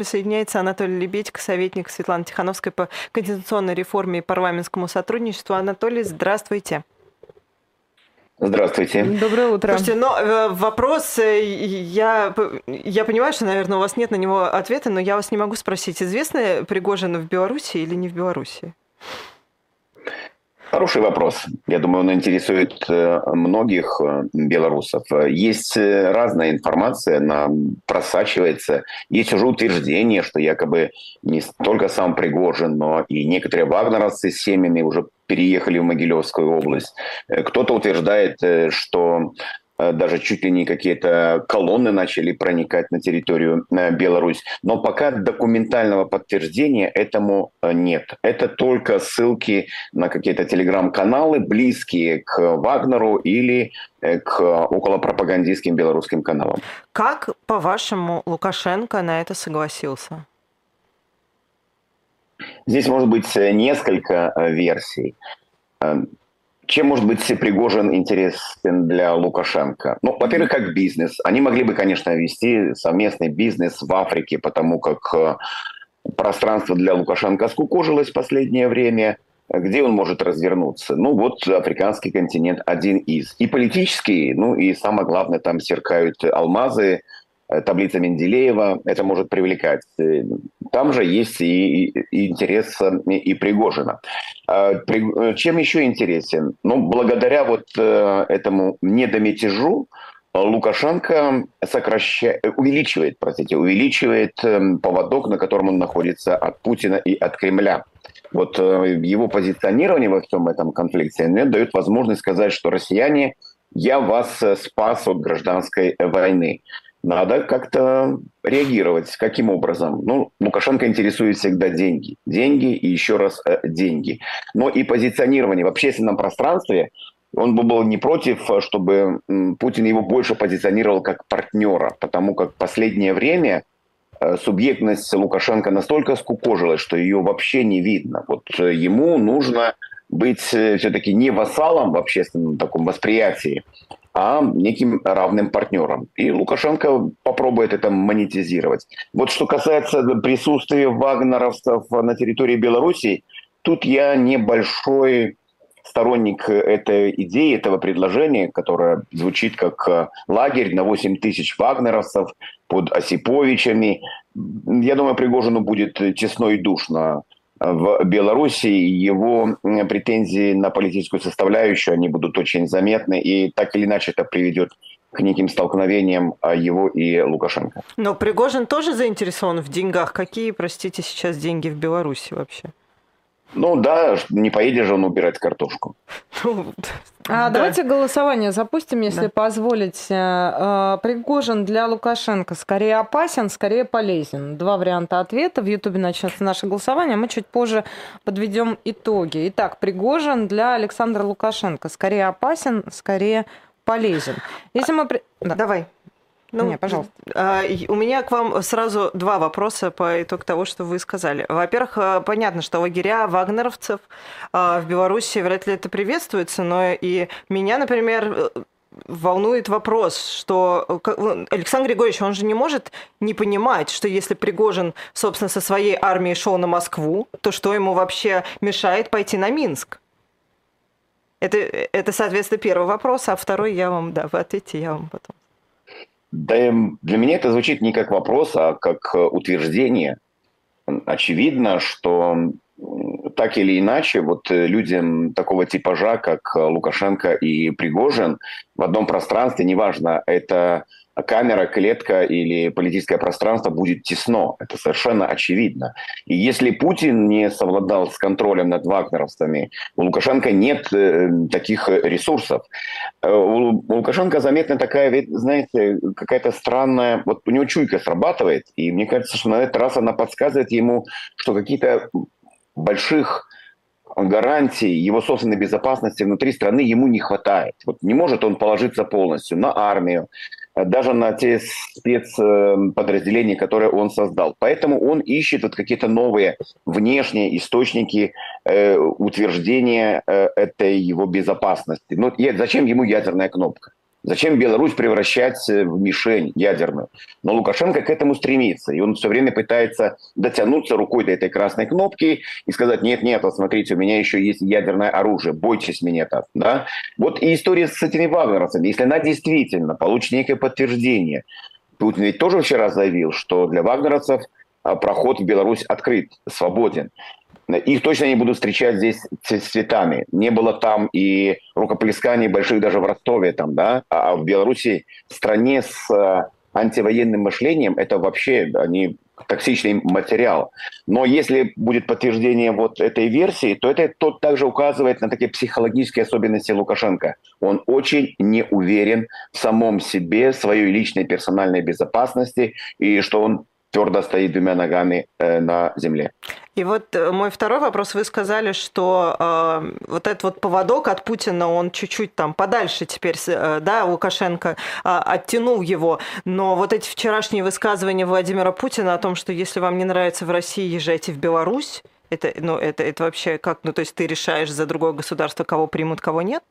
Присоединяется Анатолий Лебедько, советник Светланы Тихановской по конституционной реформе и парламентскому сотрудничеству. Анатолий, здравствуйте. Здравствуйте. Доброе утро. Слушайте, но э, вопрос, э, я, я понимаю, что, наверное, у вас нет на него ответа, но я вас не могу спросить, известно Пригожин в Беларуси или не в Беларуси? Хороший вопрос. Я думаю, он интересует э, многих э, белорусов. Есть э, разная информация, она просачивается. Есть уже утверждение, что якобы не только сам Пригожин, но и некоторые вагнеровцы с семьями уже переехали в Могилевскую область. Кто-то утверждает, что даже чуть ли не какие-то колонны начали проникать на территорию э, Беларусь. Но пока документального подтверждения этому э, нет. Это только ссылки на какие-то телеграм-каналы, близкие к Вагнеру или к околопропагандистским белорусским каналам. Как, по-вашему, Лукашенко на это согласился? Здесь может быть несколько версий. Чем может быть Пригожин интересен для Лукашенко? Ну, во-первых, как бизнес. Они могли бы, конечно, вести совместный бизнес в Африке, потому как э, пространство для Лукашенко скукожилось в последнее время. Где он может развернуться? Ну, вот африканский континент один из. И политический, ну и самое главное, там серкают алмазы, таблица Менделеева, это может привлекать. Э, там же есть и, и интерес э, и Пригожина. А чем еще интересен? Ну, благодаря вот этому недомятежу Лукашенко сокращает, увеличивает, простите, увеличивает поводок, на котором он находится от Путина и от Кремля. Вот его позиционирование во всем этом конфликте мне дает возможность сказать, что россияне, я вас спас от гражданской войны надо как-то реагировать. Каким образом? Ну, Лукашенко интересует всегда деньги. Деньги и еще раз э, деньги. Но и позиционирование в общественном пространстве, он бы был не против, чтобы Путин его больше позиционировал как партнера, потому как последнее время э, субъектность Лукашенко настолько скукожилась, что ее вообще не видно. Вот э, ему нужно быть э, все-таки не вассалом в общественном таком восприятии, а неким равным партнером. И Лукашенко попробует это монетизировать. Вот что касается присутствия вагнеровцев на территории Беларуси, тут я небольшой сторонник этой идеи, этого предложения, которое звучит как э, лагерь на 8 тысяч вагнеровцев под Осиповичами. Я думаю, Пригожину будет тесно и душно в Беларуси, его претензии на политическую составляющую, они будут очень заметны, и так или иначе это приведет к неким столкновениям а, его и Лукашенко. Но Пригожин тоже заинтересован в деньгах. Какие, простите, сейчас деньги в Беларуси вообще? Ну да, не поедешь же он убирать картошку. Ну, а да. давайте голосование запустим, если да. позволите. Э, Пригожин для Лукашенко скорее опасен, скорее полезен. Два варианта ответа. В Ютубе начнется наше голосование, мы чуть позже подведем итоги. Итак, Пригожин для Александра Лукашенко скорее опасен, скорее полезен. Если мы... Да. Давай. Ну, Не, пожалуйста. А, у меня к вам сразу два вопроса по итогу того, что вы сказали. Во-первых, а, понятно, что лагеря вагнеровцев а, в Беларуси вряд ли это приветствуется, но и меня, например, волнует вопрос, что Александр Григорьевич, он же не может не понимать, что если Пригожин, собственно, со своей армией шел на Москву, то что ему вообще мешает пойти на Минск? Это, это соответственно, первый вопрос, а второй я вам, да, вы ответьте, я вам потом. Да, для меня это звучит не как вопрос, а как э, утверждение. Очевидно, что так или иначе, вот э, людям такого типажа, как э, Лукашенко и Пригожин, в одном пространстве, неважно, это камера, клетка или политическое пространство будет тесно. Это совершенно очевидно. И если Путин не совладал с контролем над вагнеровцами, у Лукашенко нет э, таких ресурсов. Э, у, Лукашенко заметна такая, знаете, какая-то странная... Вот у него чуйка срабатывает, и мне кажется, что на этот раз она подсказывает ему, что какие-то больших гарантий его собственной безопасности внутри страны ему не хватает. Вот не может он положиться полностью на армию, даже на те спецподразделения, которые он создал. Поэтому он ищет вот какие-то новые внешние источники э, утверждения э, этой его безопасности. Ну, зачем ему ядерная кнопка? Зачем Беларусь превращать в мишень ядерную? Но Лукашенко к этому стремится. И он все время пытается дотянуться рукой до этой красной кнопки и сказать, нет, нет, вот смотрите, у меня еще есть ядерное оружие, бойтесь меня так. Да? Вот и история с этими вагнеровцами. Если она действительно получит некое подтверждение, Путин ведь тоже вчера заявил, что для вагнеровцев а, проход в Беларусь открыт, свободен. Их точно не будут встречать здесь цветами. Не было там и рукоплесканий больших даже в Ростове, там, да? а в Беларуси, стране с э, антивоенным мышлением, это вообще они токсичный материал. Но если будет подтверждение вот этой версии, то это тот также указывает на такие психологические особенности Лукашенко. Он очень не уверен в самом себе, в своей личной персональной безопасности, и что он твердо стоит двумя ногами э, на земле. И вот э, мой второй вопрос. Вы сказали, что э, вот этот вот поводок от Путина, он чуть-чуть там подальше теперь, э, да, Лукашенко э, оттянул его. Но вот эти вчерашние высказывания Владимира Путина о том, что если вам не нравится в России, езжайте в Беларусь, это, ну, это, это вообще как? Ну, то есть ты решаешь за другое государство, кого примут, кого нет?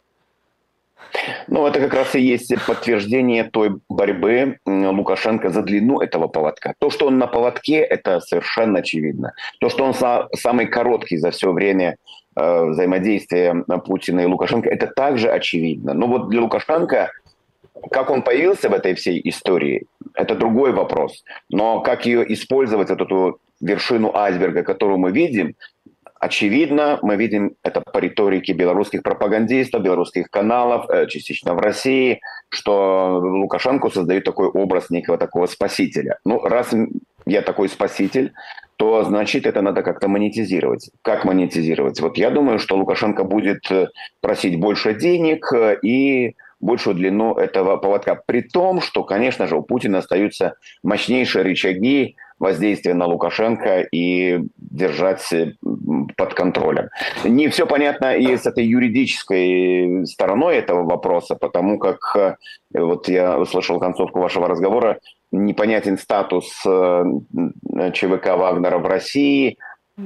Ну, это как раз и есть подтверждение той борьбы Лукашенко за длину этого поводка. То, что он на поводке, это совершенно очевидно. То, что он самый короткий за все время э, взаимодействия Путина и Лукашенко, это также очевидно. Но вот для Лукашенко, как он появился в этой всей истории, это другой вопрос. Но как ее использовать, эту вершину айсберга, которую мы видим, Очевидно, мы видим это по риторике белорусских пропагандистов, белорусских каналов, э, частично в России, что Лукашенко создает такой образ некого такого спасителя. Ну, раз я такой спаситель, то значит это надо как-то монетизировать. Как монетизировать? Вот я думаю, что Лукашенко будет э, просить больше денег э, и большую длину этого поводка. При том, что, конечно же, у Путина остаются мощнейшие рычаги воздействия на Лукашенко и держать под контролем. Не все понятно и с этой юридической стороной этого вопроса, потому как, э, вот я услышал концовку вашего разговора, непонятен статус э, ЧВК Вагнера в России,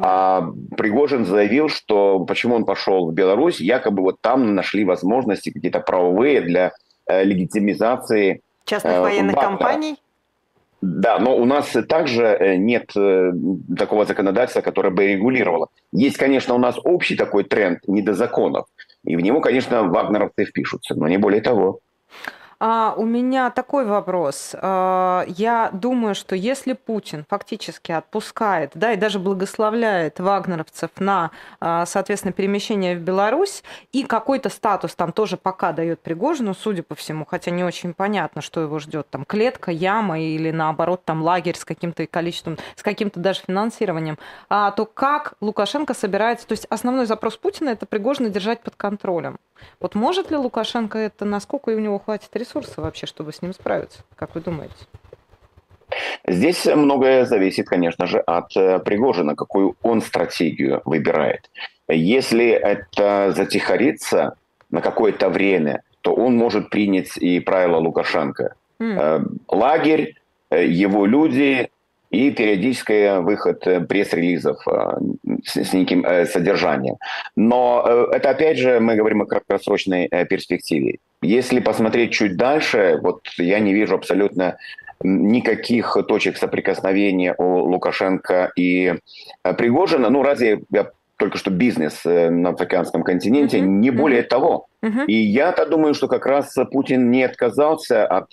а Пригожин заявил, что почему он пошел в Беларусь, якобы вот там нашли возможности какие-то правовые для э, легитимизации частных военных компаний. Да, но у нас также э, нет э, такого законодательства, которое бы регулировало. Есть, конечно, у нас общий такой тренд недозаконов, и в него, конечно, вагнеровцы впишутся, но не более того. А, у меня такой вопрос. А, я думаю, что если Путин фактически отпускает, да, и даже благословляет вагнеровцев на, а, соответственно, перемещение в Беларусь, и какой-то статус там тоже пока дает Пригожину, судя по всему, хотя не очень понятно, что его ждет, там клетка, яма или наоборот там лагерь с каким-то количеством, с каким-то даже финансированием, а, то как Лукашенко собирается, то есть основной запрос Путина это Пригожина держать под контролем. Вот может ли Лукашенко это, насколько у него хватит ресурсов вообще, чтобы с ним справиться? Как вы думаете? Здесь многое зависит, конечно же, от э, Пригожина, какую он стратегию выбирает. Если это затихарится на какое-то время, то он может принять и правила Лукашенко. Mm. Лагерь, э, его люди, и периодический выход э, пресс-релизов э, с, неким э, содержанием. Но это, опять же, мы говорим о краткосрочной перспективе. Если посмотреть чуть дальше, вот я не вижу абсолютно никаких точек соприкосновения у Лукашенко и Пригожина. Ну, разве я только что бизнес на Африканском континенте, mm-hmm. не более mm-hmm. того. Mm-hmm. И я-то думаю, что как раз Путин не отказался от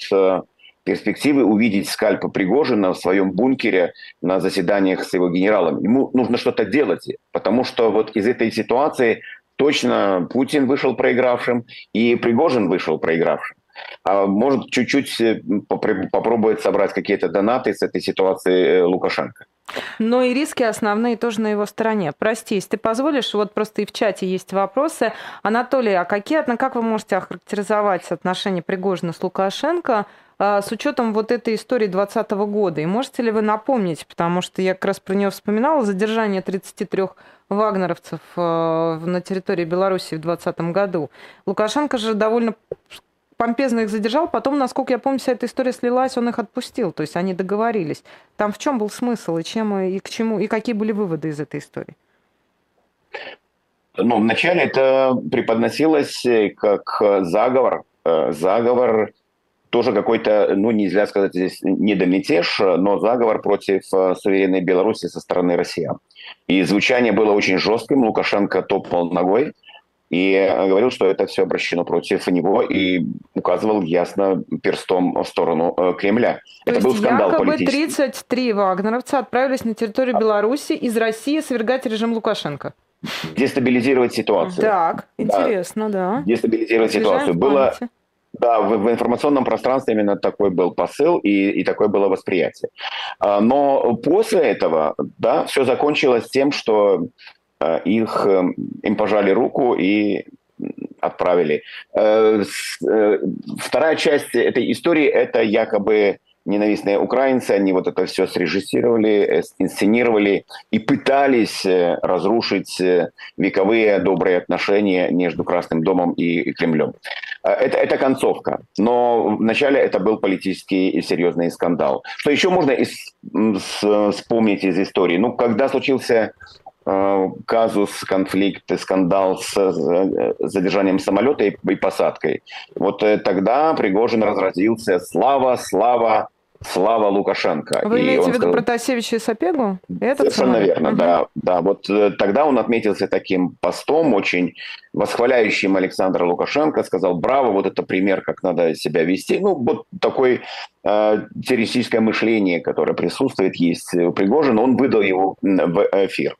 перспективы увидеть скальпа Пригожина в своем бункере на заседаниях с его генералом. Ему нужно что-то делать, потому что вот из этой ситуации точно Путин вышел проигравшим и Пригожин вышел проигравшим. А может чуть-чуть э, попробовать собрать какие-то донаты с этой ситуации э, Лукашенко. Но и риски основные тоже на его стороне. Прости, если ты позволишь, вот просто и в чате есть вопросы. Анатолий, а какие, как вы можете охарактеризовать отношения Пригожина с Лукашенко с учетом вот этой истории 2020 года. И можете ли вы напомнить, потому что я как раз про нее вспоминала, задержание 33 вагнеровцев а, на территории Беларуси в 2020 году. Лукашенко же довольно помпезно их задержал, потом, насколько я помню, вся эта история слилась, он их отпустил, то есть они договорились. Там в чем был смысл и чем и к чему и какие были выводы из этой истории? Ну, вначале это преподносилось как заговор заговор, тоже какой-то, ну, нельзя сказать здесь недомятеж, но заговор против суверенной Беларуси со стороны россиян. И звучание было очень жестким, Лукашенко топал ногой, и говорил, что это все обращено против него и указывал ясно перстом в сторону э, Кремля. То это был скандал якобы политический. 33 вагнеровца отправились на территорию Беларуси из России свергать режим Лукашенко. Дестабилизировать ситуацию. Так, интересно, да. да. Дестабилизировать ситуацию. Было, да, в, в информационном пространстве именно такой был посыл и, и такое было восприятие. А, но после этого, да, все закончилось тем, что Э, их, э, им пожали руку и отправили. Э, вторая часть этой истории – это якобы ненавистные украинцы, они вот это все срежиссировали, инсценировали и пытались разрушить вековые добрые отношения между Красным домом и Кремлем. Это, это концовка. Но вначале это был политический и серьезный скандал. Что еще можно из, с, вспомнить из истории? Ну, когда случился Э, казус, конфликт, скандал с задержанием самолета и, посадкой. Вот э, тогда Пригожин разразился «Слава, слава, слава Лукашенко». Вы и имеете в виду сказал... Протасевича и Сапегу? Это Совершенно самолет? верно, угу. да. да. Вот э, тогда он отметился таким постом, очень восхваляющим Александра Лукашенко, сказал «Браво, вот это пример, как надо себя вести». Ну, вот такое э, террористическое мышление, которое присутствует, есть у Пригожина, он выдал его в эфир.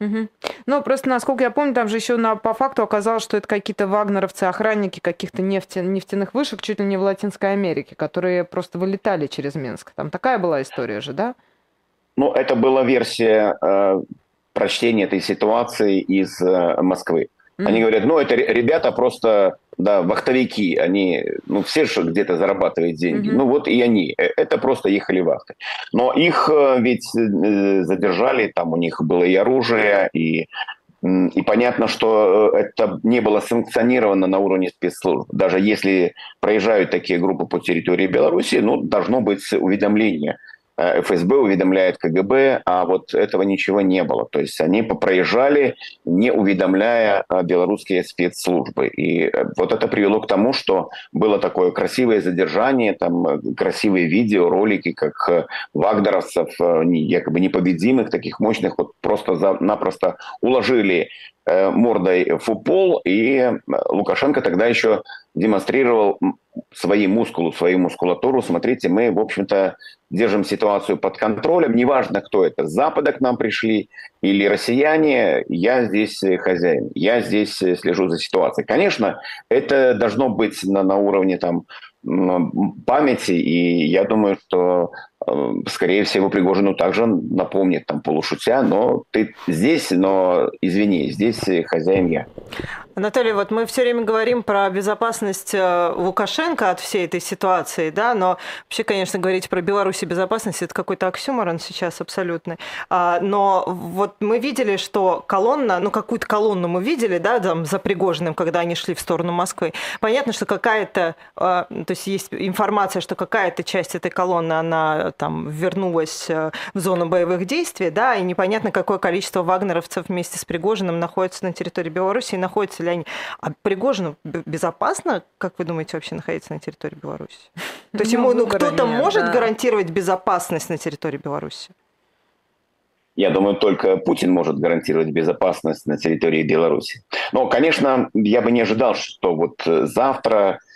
Угу. Ну, просто, насколько я помню, там же еще на, по факту оказалось, что это какие-то вагнеровцы, охранники каких-то нефти, нефтяных вышек чуть ли не в Латинской Америке, которые просто вылетали через Минск. Там такая была история же, да? Ну, это была версия э, прочтения этой ситуации из э, Москвы. Mm-hmm. Они говорят, ну, это ребята просто, да, вахтовики, они, ну, все же где-то зарабатывают деньги. Mm-hmm. Ну, вот и они. Э, это просто ехали вахты. Но их э, ведь э, задержали, там у них было и оружие, и и понятно, что это не было санкционировано на уровне спецслужб. Даже если проезжают такие группы по территории Беларуси, ну, должно быть уведомление ФСБ уведомляет КГБ, а вот этого ничего не было. То есть они проезжали, не уведомляя э, белорусские спецслужбы. И э, вот это привело к тому, что было такое красивое задержание, там красивые видео, ролики, как вагнеровцев, якобы непобедимых, таких мощных, вот просто-напросто уложили мордой в пол, и Лукашенко тогда еще демонстрировал свои мускулы, свою мускулатуру. Смотрите, мы, в общем-то, держим ситуацию под контролем. Неважно, кто это, с Запада к нам пришли или россияне, я здесь хозяин, я здесь слежу за ситуацией. Конечно, это должно быть на, на уровне там, памяти, и я думаю, что Э, скорее всего, Пригожину также напомнит, там, полушутя, но ты здесь, но, извини, здесь хозяин я. Наталья, вот мы все время говорим про безопасность э, Лукашенко от всей этой ситуации, да, но вообще, конечно, говорить про Беларусь и безопасность – это какой-то оксюморон сейчас абсолютный. А, но вот мы видели, что колонна, ну, какую-то колонну мы видели, да, там, за Пригожиным, когда они шли в сторону Москвы. Понятно, что какая-то, а, то есть есть информация, что какая-то часть этой колонны, она там вернулась э, в зону боевых действий, да, и непонятно, какое количество вагнеровцев вместе с Пригожиным находится на территории Беларуси, и находятся ли они. А Пригожину безопасно, как вы думаете, вообще находиться на территории Беларуси? То есть ему ну, кто-то может да. гарантировать безопасность на территории Беларуси? Я думаю, только Путин может гарантировать безопасность на территории Беларуси. Но, конечно, я бы не ожидал, что вот завтра Э,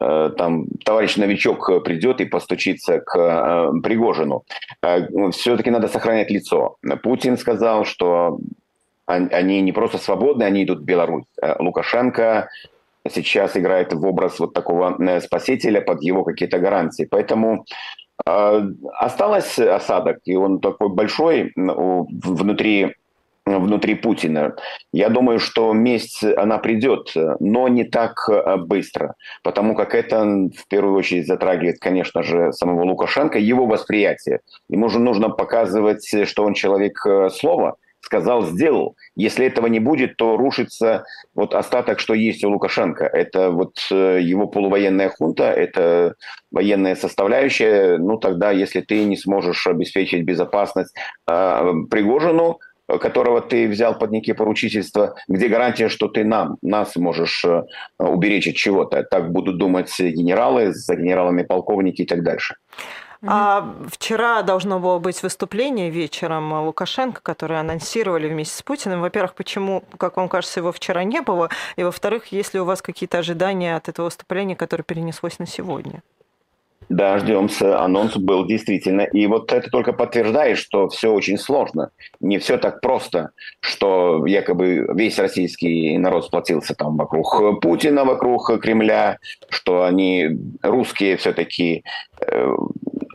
там товарищ новичок придет и постучится к э, Пригожину. Э, Все-таки надо сохранять лицо. Путин сказал, что они не просто свободны, они идут в Беларусь. Лукашенко сейчас играет в образ вот такого спасителя под его какие-то гарантии. Поэтому осталось осадок, и он такой большой внутри внутри Путина. Я думаю, что месть, она придет, но не так э, быстро, потому как это в первую очередь затрагивает, конечно же, самого Лукашенко, его восприятие. Ему же нужно показывать, что он человек э, слова, сказал, сделал. Если этого не будет, то рушится вот остаток, что есть у Лукашенко. Это вот э, его полувоенная хунта, это военная составляющая. Ну тогда, если ты не сможешь обеспечить безопасность э, Пригожину, которого ты взял под некие поручительства, где гарантия, что ты нам, нас можешь уберечь от чего-то. Так будут думать генералы, за генералами полковники и так дальше. А вчера должно было быть выступление вечером Лукашенко, которое анонсировали вместе с Путиным. Во-первых, почему, как вам кажется, его вчера не было? И во-вторых, есть ли у вас какие-то ожидания от этого выступления, которое перенеслось на сегодня? Да, ждемся. Анонс был действительно. И вот это только подтверждает, что все очень сложно. Не все так просто, что якобы весь российский народ сплотился там вокруг Путина, вокруг Кремля, что они русские все-таки э,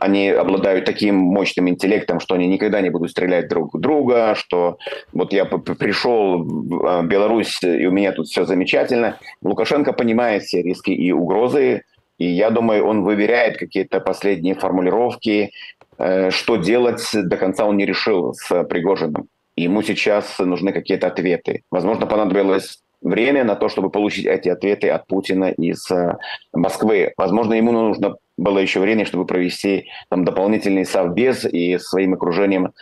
они обладают таким мощным интеллектом, что они никогда не будут стрелять друг в друга, что вот я пришел в а, Беларусь, и у меня тут все замечательно. Лукашенко понимает все риски и угрозы, и я думаю, он выверяет какие-то последние формулировки, э, что делать до конца он не решил с Пригожиным. Ему сейчас нужны какие-то ответы. Возможно, понадобилось время на то, чтобы получить эти ответы от Путина из э, Москвы. Возможно, ему нужно было еще время, чтобы провести там дополнительный совбез и своим окружением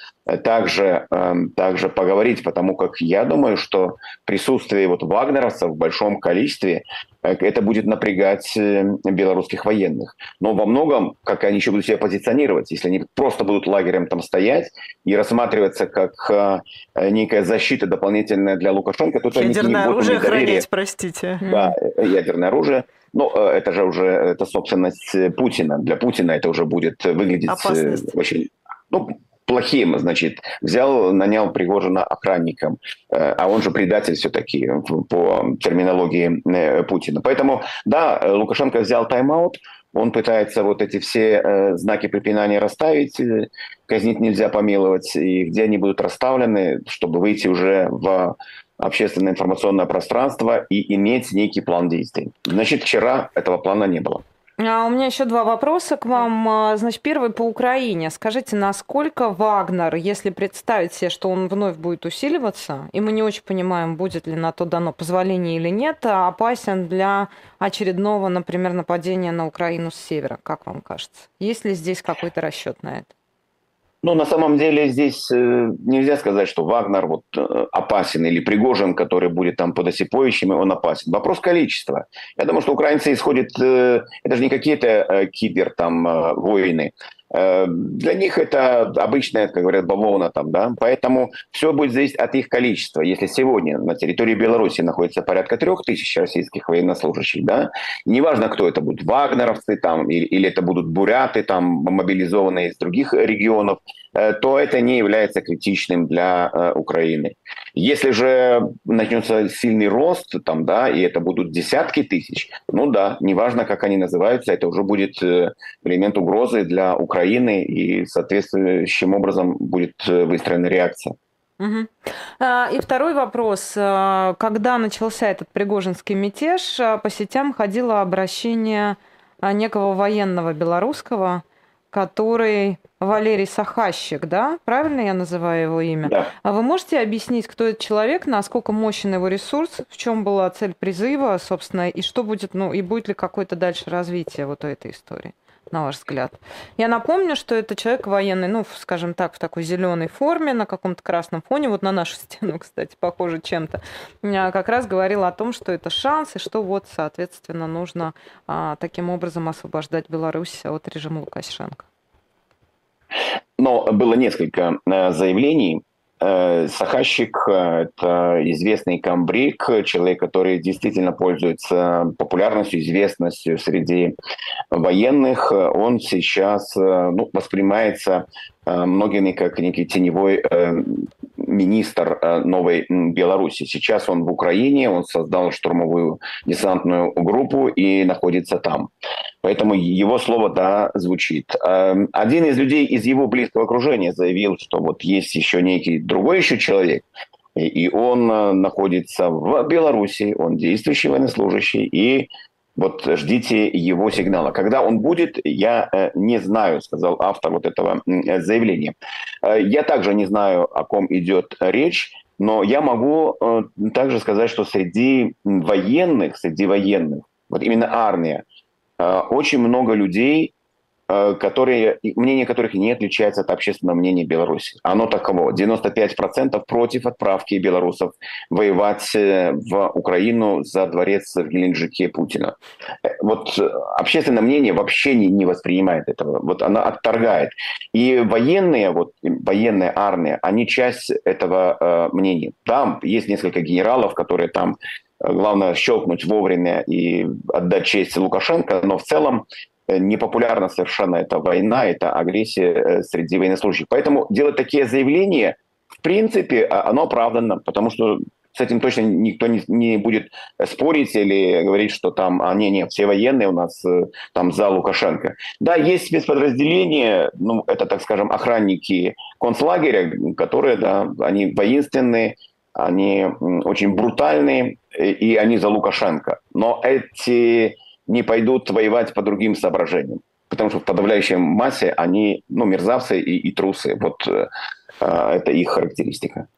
также, э, также поговорить, потому как я думаю, что присутствие вот вагнеровцев в большом количестве э, это будет напрягать белорусских военных. Но во многом, как они еще будут себя позиционировать, если они просто будут лагерем там стоять и рассматриваться как некая защита дополнительная для Лукашенко, то ядерное оружие хранить, простите. Да, ядерное оружие. Ну, э, это же уже это собственность э, Путина. Для Путина это уже будет выглядеть э, Опасность. очень ну, плохим, значит, взял, нанял Пригожина охранником, а он же предатель все-таки по терминологии Путина. Поэтому, да, Лукашенко взял тайм-аут, он пытается вот эти все знаки препинания расставить, казнить нельзя помиловать, и где они будут расставлены, чтобы выйти уже в общественное информационное пространство и иметь некий план действий. Значит, вчера этого плана не было. А у меня еще два вопроса к вам. А, значит, первый по Украине. Скажите, насколько Вагнер, если представить себе, что он вновь будет усиливаться, и мы не очень понимаем, будет ли на то дано позволение или нет, опасен для очередного, например, нападения на Украину с севера, как вам кажется? Есть ли здесь какой-то расчет на это? Ну, на самом деле здесь э, нельзя сказать, что Вагнер вот э, опасен или Пригожин, который будет там под осипоющими, он опасен. Вопрос количества. Я думаю, что украинцы исходят, э, это же не какие-то кибер там Э, для них это обычная, как говорят, бавовна там, да, поэтому все будет зависеть от их количества. Если сегодня на территории Беларуси находится порядка трех тысяч российских военнослужащих, да, неважно, кто это будет, вагнеровцы там, или, или это будут буряты там, мобилизованные из других регионов, Э, то это не является критичным для э, Украины. Если же начнется сильный рост, там, да, и это будут десятки тысяч, ну да, неважно, как они называются, это уже будет э, элемент угрозы для Украины, и соответствующим образом будет выстроена реакция. Угу. И второй вопрос. Когда начался этот Пригожинский мятеж, по сетям ходило обращение некого военного белорусского, который Валерий Сахащик, да? Правильно я называю его имя? Да. А вы можете объяснить, кто этот человек, насколько мощен его ресурс, в чем была цель призыва, собственно, и что будет, ну, и будет ли какое-то дальше развитие вот этой истории? На ваш взгляд? Я напомню, что это человек военный, ну, скажем так, в такой зеленой форме, на каком-то красном фоне, вот на нашу стену, кстати, похоже чем-то, а, как раз говорил о том, что это шанс, и что вот, соответственно, нужно а, таким образом освобождать Беларусь от режима Лукашенко. Но было несколько э, заявлений Сахащик – это известный камбрик, человек, который действительно пользуется популярностью, известностью среди военных. Он сейчас э, ну, воспринимается э, многими как некий теневой министр новой Беларуси. Сейчас он в Украине, он создал штурмовую десантную группу и находится там. Поэтому его слово, да, звучит. Эм, один из людей из его близкого окружения заявил, что вот есть еще некий другой еще человек, и он э, находится в Беларуси, он действующий военнослужащий, и вот ждите его сигнала. Когда он будет, я э, не знаю, сказал автор вот этого заявления. Э, я также не знаю, о ком идет речь, но я могу также сказать, что среди военных, среди военных, вот именно армия, Э, очень много людей Э, которые, мнение которых не отличается от общественного мнения Беларуси. Оно таково. 95% против отправки белорусов воевать э, в Украину за дворец в Геленджике Путина. Э, вот общественное мнение вообще не, не воспринимает этого. Вот она отторгает. И военные, вот военная армия, они часть этого э, мнения. Там есть несколько генералов, которые там главное щелкнуть вовремя и отдать честь Лукашенко, но в целом Э, непопулярна совершенно эта война, эта агрессия э, среди военнослужащих. Поэтому делать такие заявления, в принципе, а, оно оправданно, потому что с этим точно никто не, не будет спорить или говорить, что там, а не, не, все военные у нас э, там за Лукашенко. Да, есть спецподразделения, ну, это, так скажем, охранники концлагеря, которые, да, они воинственные, они очень брутальные, и они за Лукашенко. Но эти не пойдут воевать по другим соображениям. Потому что в подавляющей массе они ну, мерзавцы и, и трусы. Вот э, э это их характеристика.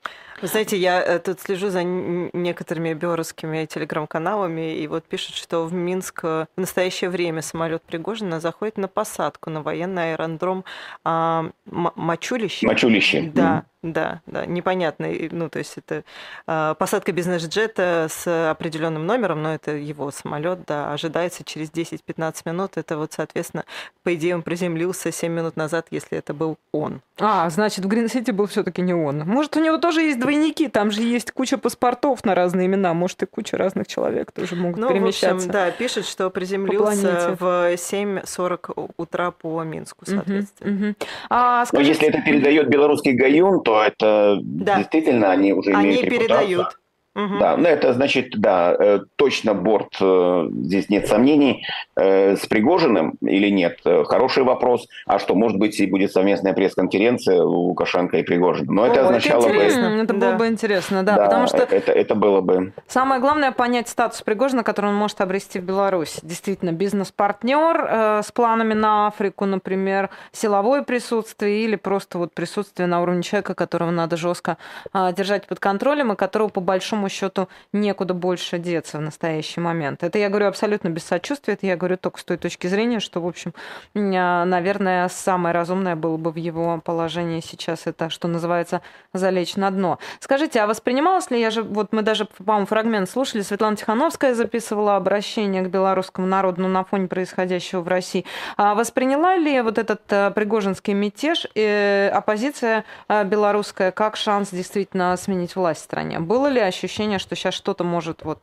Вы знаете, я э, тут слежу за некоторыми белорусскими телеграм-каналами, и вот пишут, что в Минск в настоящее время самолет Пригожина заходит на посадку на военный аэродром а, Мачулище. Мачулище. Да. Mm-hmm. Да, да, непонятно. Ну, то есть это э, посадка бизнес-джета с определенным номером, но это его самолет, да, ожидается через 10-15 минут. Это вот, соответственно, по идее, он приземлился 7 минут назад, если это был он. А, значит, в Грин-Сити был все-таки не он. Может, у него тоже есть двойники, там же есть куча паспортов на разные имена, может, и куча разных человек тоже могут ну, перемещаться. В общем, да, пишет, что приземлился в 7.40 утра по Минску, соответственно. Угу, угу. А, скажите... Но если это передает белорусский гаюн, то это да. действительно они уже они имеют передают. Угу. Да, ну это значит, да, э, точно борт, э, здесь нет сомнений, э, с Пригожиным или нет, хороший вопрос. А что, может быть, и будет совместная пресс-конференция Лукашенко и Пригожина. Но О, это означало это бы... Это было да. бы интересно, да, да, потому что... Это, это было бы... Самое главное понять статус Пригожина, который он может обрести в Беларуси. Действительно, бизнес-партнер э, с планами на Африку, например, силовое присутствие или просто вот присутствие на уровне человека, которого надо жестко э, держать под контролем и которого по большому большому счету некуда больше деться в настоящий момент. Это я говорю абсолютно без сочувствия, это я говорю только с той точки зрения, что, в общем, наверное, самое разумное было бы в его положении сейчас это, что называется, залечь на дно. Скажите, а воспринималось ли, я же, вот мы даже, по-моему, фрагмент слушали, Светлана Тихановская записывала обращение к белорусскому народу на фоне происходящего в России. А восприняла ли вот этот э, пригожинский мятеж э, оппозиция э, белорусская как шанс действительно сменить власть в стране? Было ли ощущение ощущение, что сейчас что-то может вот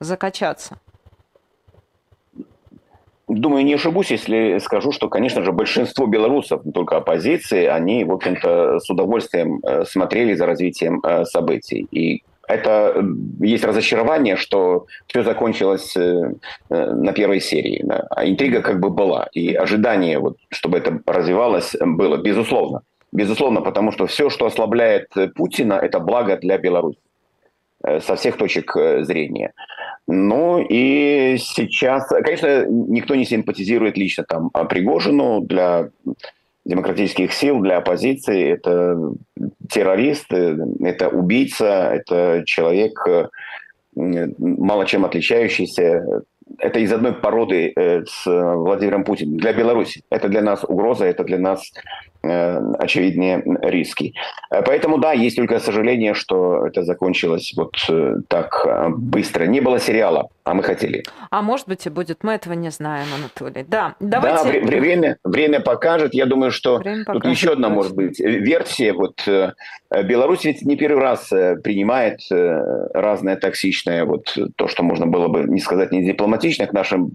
закачаться? Думаю, не ошибусь, если скажу, что, конечно же, большинство белорусов, не только оппозиции, они, в общем-то, с удовольствием э, смотрели за развитием э, событий. И это э, есть разочарование, что все закончилось на первой серии. А интрига как бы была. И ожидание, вот, чтобы это развивалось, было, безусловно. Безусловно, потому что все, что ослабляет Путина, это благо для Беларуси. Э, со всех точек э, зрения. Ну и сейчас, конечно, никто не симпатизирует лично там Пригожину для демократических сил, для оппозиции. Это террорист, э, это убийца, это человек, мало чем отличающийся это из одной породы с Владимиром Путиным. Для Беларуси. Это для нас угроза, это для нас Э, очевиднее риски. Э, поэтому, да, есть только сожаление, что это закончилось вот э, так быстро. Не было сериала, а мы хотели. А может быть и будет, мы этого не знаем, Анатолий. Да, давайте... Да, время, время покажет. Я думаю, что время тут еще одна, точно. может быть, версия. Вот Беларусь ведь не первый раз принимает разное токсичное, вот то, что можно было бы не сказать не дипломатично, к нашим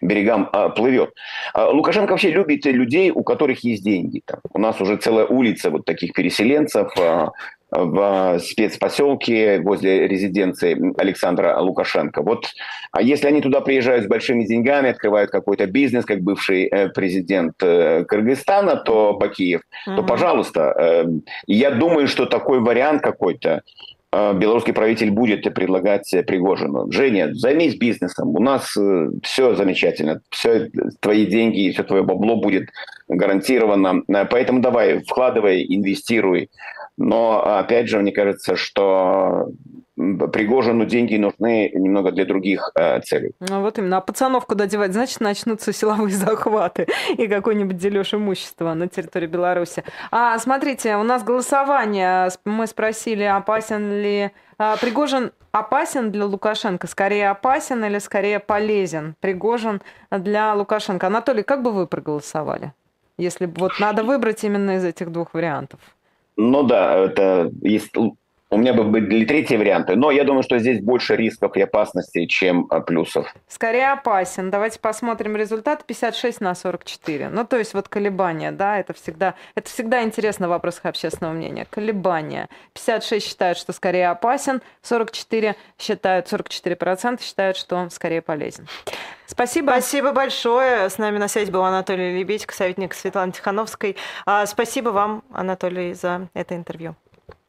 берегам а, плывет. А Лукашенко вообще любит людей, у которых есть деньги. Там, у нас уже целая улица вот таких переселенцев а, в спецпоселке возле резиденции Александра Лукашенко. Вот а если они туда приезжают с большими деньгами, открывают какой-то бизнес, как бывший э, президент э, Кыргызстана, то Бакиев, mm-hmm. то, пожалуйста, э, я думаю, что такой вариант какой-то белорусский правитель будет предлагать Пригожину. Женя, займись бизнесом, у нас все замечательно, все твои деньги, все твое бабло будет гарантированно, поэтому давай, вкладывай, инвестируй. Но, опять же, мне кажется, что Пригожину деньги нужны немного для других э, целей. Ну, вот именно. А пацанов куда девать? Значит, начнутся силовые захваты и какой-нибудь дележ имущества на территории Беларуси. А смотрите, у нас голосование. Мы спросили, опасен ли а, Пригожин опасен для Лукашенко? Скорее опасен или скорее полезен Пригожин для Лукашенко? Анатолий, как бы вы проголосовали? Если вот надо выбрать именно из этих двух вариантов. Ну да, это есть у меня бы были третьи варианты, но я думаю, что здесь больше рисков и опасностей, чем а, плюсов. Скорее опасен. Давайте посмотрим результат 56 на 44. Ну, то есть вот колебания, да, это всегда, это всегда интересно в вопросах общественного мнения. Колебания. 56 считают, что скорее опасен, 44 считают, 44% считают, что он скорее полезен. Спасибо. Спасибо большое. С нами на связи был Анатолий Лебедько, советник Светланы Тихановской. А, спасибо вам, Анатолий, за это интервью.